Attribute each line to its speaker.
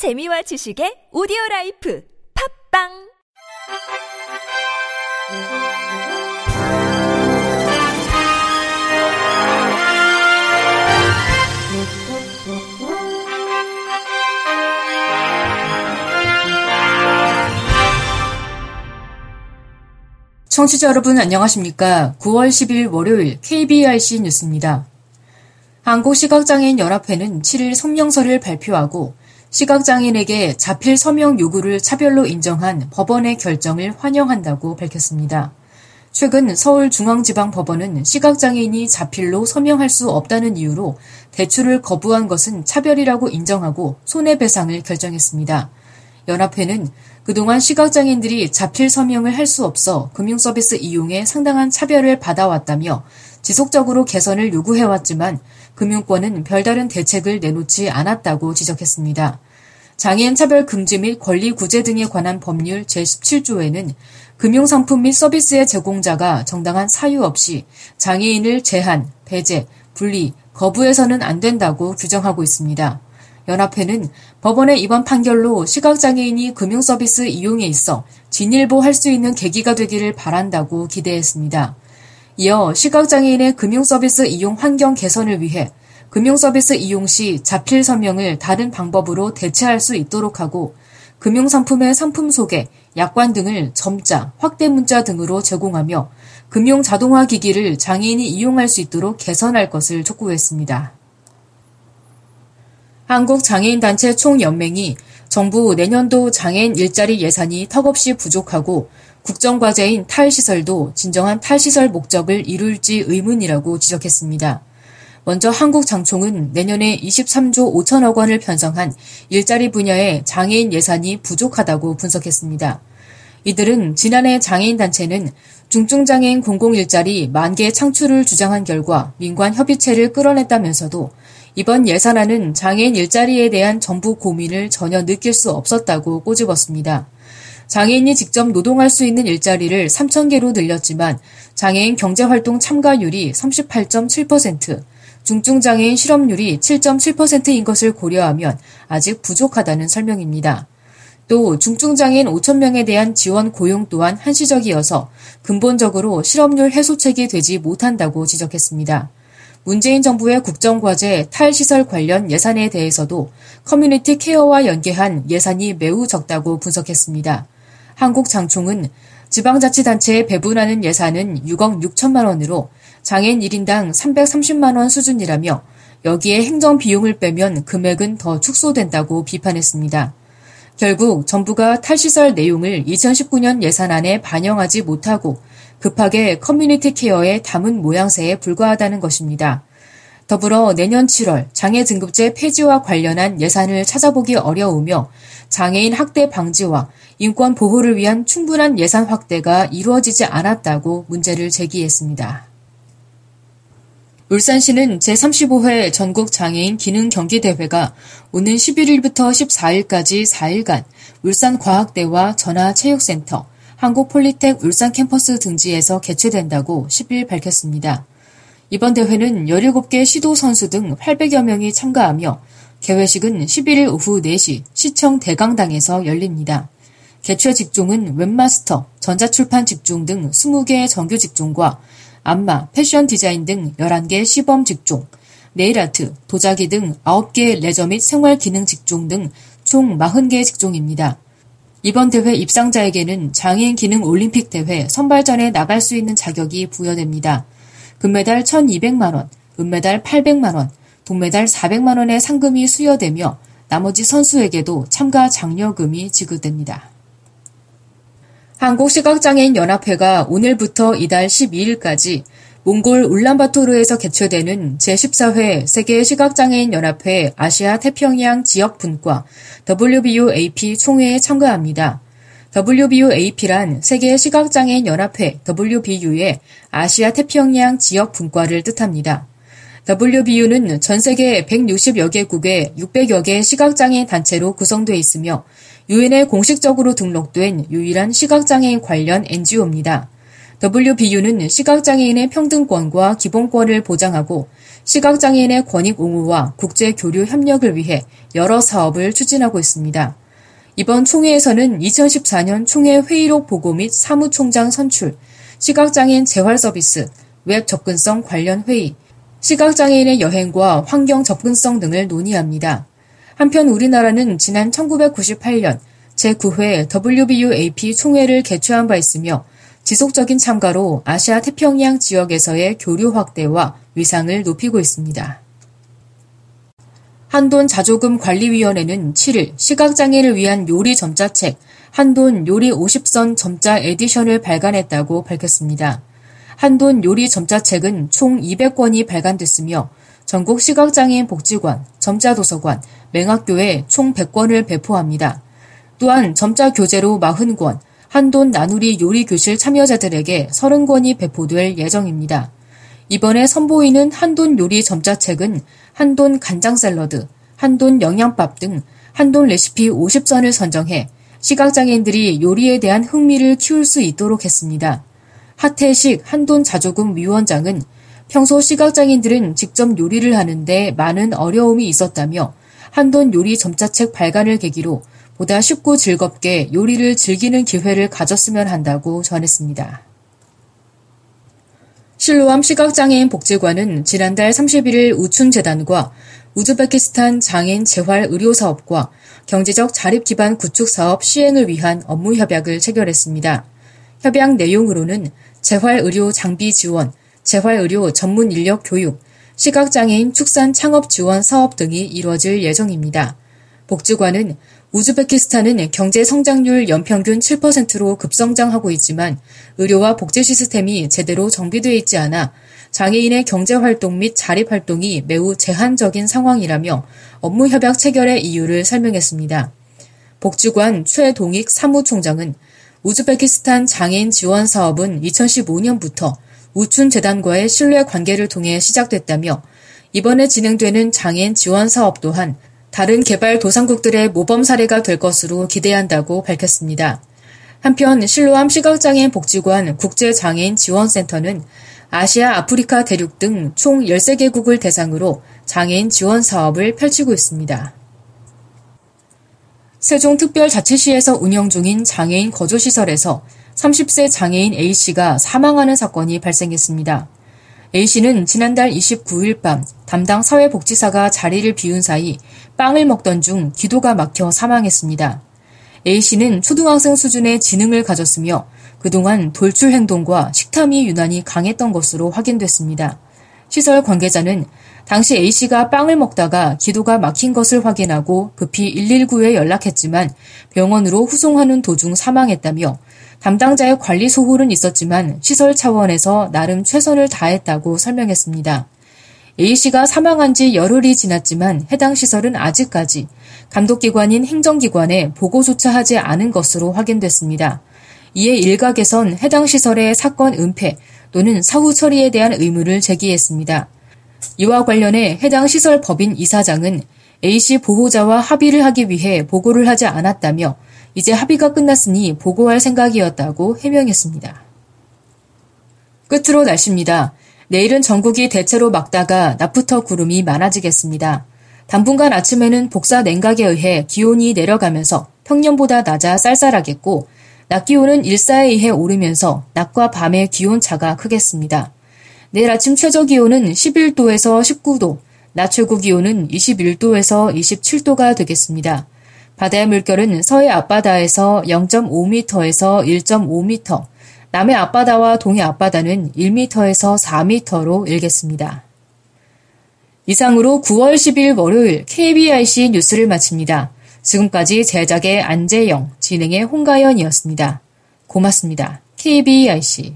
Speaker 1: 재미와 지식의 오디오 라이프 팝빵
Speaker 2: 청취자 여러분 안녕하십니까? 9월 10일 월요일 KBRC 뉴스입니다. 한국시각장애인 연합회는 7일 성명서를 발표하고 시각장애인에게 자필 서명 요구를 차별로 인정한 법원의 결정을 환영한다고 밝혔습니다. 최근 서울중앙지방법원은 시각장애인이 자필로 서명할 수 없다는 이유로 대출을 거부한 것은 차별이라고 인정하고 손해배상을 결정했습니다. 연합회는 그동안 시각장애인들이 자필 서명을 할 수 없어 금융서비스 이용에 상당한 차별을 받아왔다며 지속적으로 개선을 요구해왔지만 금융권은 별다른 대책을 내놓지 않았다고 지적했습니다. 장애인 차별 금지 및 권리 구제 등에 관한 법률 제17조에는 금융상품 및 서비스의 제공자가 정당한 사유 없이 장애인을 제한, 배제, 분리, 거부해서는 안 된다고 규정하고 있습니다. 연합회는 법원의 이번 판결로 시각장애인이 금융서비스 이용에 있어 진일보할 수 있는 계기가 되기를 바란다고 기대했습니다. 이어 시각장애인의 금융서비스 이용 환경 개선을 위해 금융서비스 이용 시 자필 서명을 다른 방법으로 대체할 수 있도록 하고 금융상품의 상품 소개, 약관 등을 점자, 확대 문자 등으로 제공하며 금융 자동화 기기를 장애인이 이용할 수 있도록 개선할 것을 촉구했습니다. 한국장애인단체 총연맹이 정부 내년도 장애인 일자리 예산이 턱없이 부족하고 국정과제인 탈시설도 진정한 탈시설 목적을 이룰지 의문이라고 지적했습니다. 먼저 한국장총은 내년에 23조 5천억 원을 편성한 일자리 분야의 장애인 예산이 부족하다고 분석했습니다. 이들은 지난해 장애인 단체는 중증장애인 공공 일자리 만개 창출을 주장한 결과 민관 협의체를 끌어냈다면서도 이번 예산안은 장애인 일자리에 대한 정부 고민을 전혀 느낄 수 없었다고 꼬집었습니다. 장애인이 직접 노동할 수 있는 일자리를 3,000개로 늘렸지만 장애인 경제활동 참가율이 38.7%, 중증장애인 실업률이 7.7%인 것을 고려하면 아직 부족하다는 설명입니다. 또 중증장애인 5천명에 대한 지원 고용 또한 한시적이어서 근본적으로 실업률 해소책이 되지 못한다고 지적했습니다. 문재인 정부의 국정과제 탈시설 관련 예산에 대해서도 community care와 연계한 예산이 매우 적다고 분석했습니다. 한국장총은 지방자치단체에 배분하는 예산은 6억 6천만 원으로 장애인 1인당 330만 원 수준이라며 여기에 행정 비용을 빼면 금액은 더 축소된다고 비판했습니다. 결국 정부가 탈시설 내용을 2019년 예산안에 반영하지 못하고 급하게 community care에 담은 모양새에 불과하다는 것입니다. 더불어 내년 7월 장애 등급제 폐지와 관련한 예산을 찾아보기 어려우며 장애인 학대 방지와 인권 보호를 위한 충분한 예산 확대가 이루어지지 않았다고 문제를 제기했습니다. 울산시는 제35회 전국 장애인 기능 경기 대회가 오는 11일부터 14일까지 4일간 울산과학대와 전화체육센터, 한국폴리텍 울산 캠퍼스 등지에서 개최된다고 10일 밝혔습니다. 이번 대회는 17개 시도 선수 등 800여 명이 참가하며 개회식은 11일 오후 4시 시청 대강당에서 열립니다. 개최 직종은 웹마스터, 전자출판 직종 등 20개의 정규 직종과 안마, 패션 디자인 등 11개 시범 직종, 네일아트, 도자기 등 9개 레저 및 생활 기능 직종 등 총 40개 직종입니다. 이번 대회 입상자에게는 장애인 기능 올림픽 대회 선발전에 나갈 수 있는 자격이 부여됩니다. 금메달 1200만원, 은메달 800만원, 동메달 400만원의 상금이 수여되며 나머지 선수에게도 참가 장려금이 지급됩니다. 한국시각장애인 연합회가 오늘부터 이달 12일까지 몽골 울란바토르에서 개최되는 제14회 세계 시각장애인 연합회 아시아 태평양 지역 분과 WBUAP 총회에 참가합니다. WBUAP란 세계 시각장애인 연합회 WBU의 아시아 태평양 지역 분과를 뜻합니다. WBU는 전 세계 160여 개국의 600여 개 시각장애인 단체로 구성되어 있으며 유엔에 공식적으로 등록된 유일한 시각장애인 관련 NGO입니다. WBU는 시각장애인의 평등권과 기본권을 보장하고 시각장애인의 권익 옹호와 국제 교류 협력을 위해 여러 사업을 추진하고 있습니다. 이번 총회에서는 2014년 총회 회의록 보고 및 사무총장 선출, 시각장애인 재활 서비스, 웹 접근성 관련 회의, 시각장애인의 여행과 환경 접근성 등을 논의합니다. 한편 우리나라는 지난 1998년 제9회 WBUAP 총회를 개최한 바 있으며 지속적인 참가로 아시아 태평양 지역에서의 교류 확대와 위상을 높이고 있습니다. 한돈 자조금 관리위원회는 7일 시각장애를 위한 요리 점자책 한돈 요리 50선 점자 edition을 발간했다고 밝혔습니다. 한돈 요리 점자책은 총 200권이 발간됐으며 전국 시각장애인 복지관, 점자도서관, 맹학교에 총 100권을 배포합니다. 또한 점자 교재로 40권, 한돈 나누리 요리 교실 참여자들에게 30권이 배포될 예정입니다. 이번에 선보이는 한돈 요리 점자책은 한돈 간장 샐러드, 한돈 영양밥 등 한돈 레시피 50선을 선정해 시각장애인들이 요리에 대한 흥미를 키울 수 있도록 했습니다. 하태식 한돈 자조금 위원장은 평소 시각장애인들은 직접 요리를 하는데 많은 어려움이 있었다며 한돈 요리 점자책 발간을 계기로 보다 쉽고 즐겁게 요리를 즐기는 기회를 가졌으면 한다고 전했습니다. 실로암 시각장애인 복지관은 지난달 31일 우춘재단과 우즈베키스탄 장애인 재활 의료 사업과 경제적 자립 기반 구축 사업 시행을 위한 업무 협약을 체결했습니다. 협약 내용으로는 재활 의료 장비 지원, 재활 의료 전문 인력 교육, 시각장애인 축산 창업 지원 사업 등이 이루어질 예정입니다. 복지관은 우즈베키스탄은 경제 성장률 연평균 7%로 급성장하고 있지만 의료와 복지 시스템이 제대로 정비되어 있지 않아 장애인의 경제 활동 및 자립 활동이 매우 제한적인 상황이라며 업무 협약 체결의 이유를 설명했습니다. 복지관 최동익 사무총장은 우즈베키스탄 장애인 지원 사업은 2015년부터 우춘재단과의 신뢰 관계를 통해 시작됐다며 이번에 진행되는 장애인 지원 사업 또한 다른 개발 도상국들의 모범 사례가 될 것으로 기대한다고 밝혔습니다. 한편 실로암 시각장애인 복지관 국제장애인 지원센터는 아시아, 아프리카 대륙 등 총 13개국을 대상으로 장애인 지원 사업을 펼치고 있습니다. 세종특별자치시에서 운영 중인 장애인 거주시설에서 30세 장애인 A씨가 사망하는 사건이 발생했습니다. A씨는 지난달 29일 밤 담당 사회복지사가 자리를 비운 사이 빵을 먹던 중 기도가 막혀 사망했습니다. A씨는 초등학생 수준의 지능을 가졌으며 그동안 돌출 행동과 식탐이 유난히 강했던 것으로 확인됐습니다. 시설 관계자는 당시 A씨가 빵을 먹다가 기도가 막힌 것을 확인하고 급히 119에 연락했지만 병원으로 후송하는 도중 사망했다며 담당자의 관리 소홀은 있었지만 시설 차원에서 나름 최선을 다했다고 설명했습니다. A씨가 사망한 지 열흘이 지났지만 해당 시설은 아직까지 감독기관인 행정기관에 보고조차 하지 않은 것으로 확인됐습니다. 이에 일각에선 해당 시설의 사건 은폐 또는 사후 처리에 대한 의무를 제기했습니다. 이와 관련해 해당 시설 법인 이사장은 A씨 보호자와 합의를 하기 위해 보고를 하지 않았다며 이제 합의가 끝났으니 보고할 생각이었다고 해명했습니다. 끝으로 날씨입니다. 내일은 전국이 대체로 막다가 낮부터 구름이 많아지겠습니다. 당분간 아침에는 복사 냉각에 의해 기온이 내려가면서 평년보다 낮아 쌀쌀하겠고 낮 기온은 일사에 의해 오르면서 낮과 밤의 기온 차가 크겠습니다. 내일 아침 최저 기온은 11도에서 19도, 낮 최고 기온은 21도에서 27도가 되겠습니다. 바다의 물결은 서해 앞바다에서 0.5m에서 1.5m, 남해 앞바다와 동해 앞바다는 1m에서 4m로 일겠습니다. 이상으로 9월 10일 월요일 KBIC 뉴스를 마칩니다. 지금까지 제작의 안재영, 진행의 홍가연이었습니다. 고맙습니다. KBIC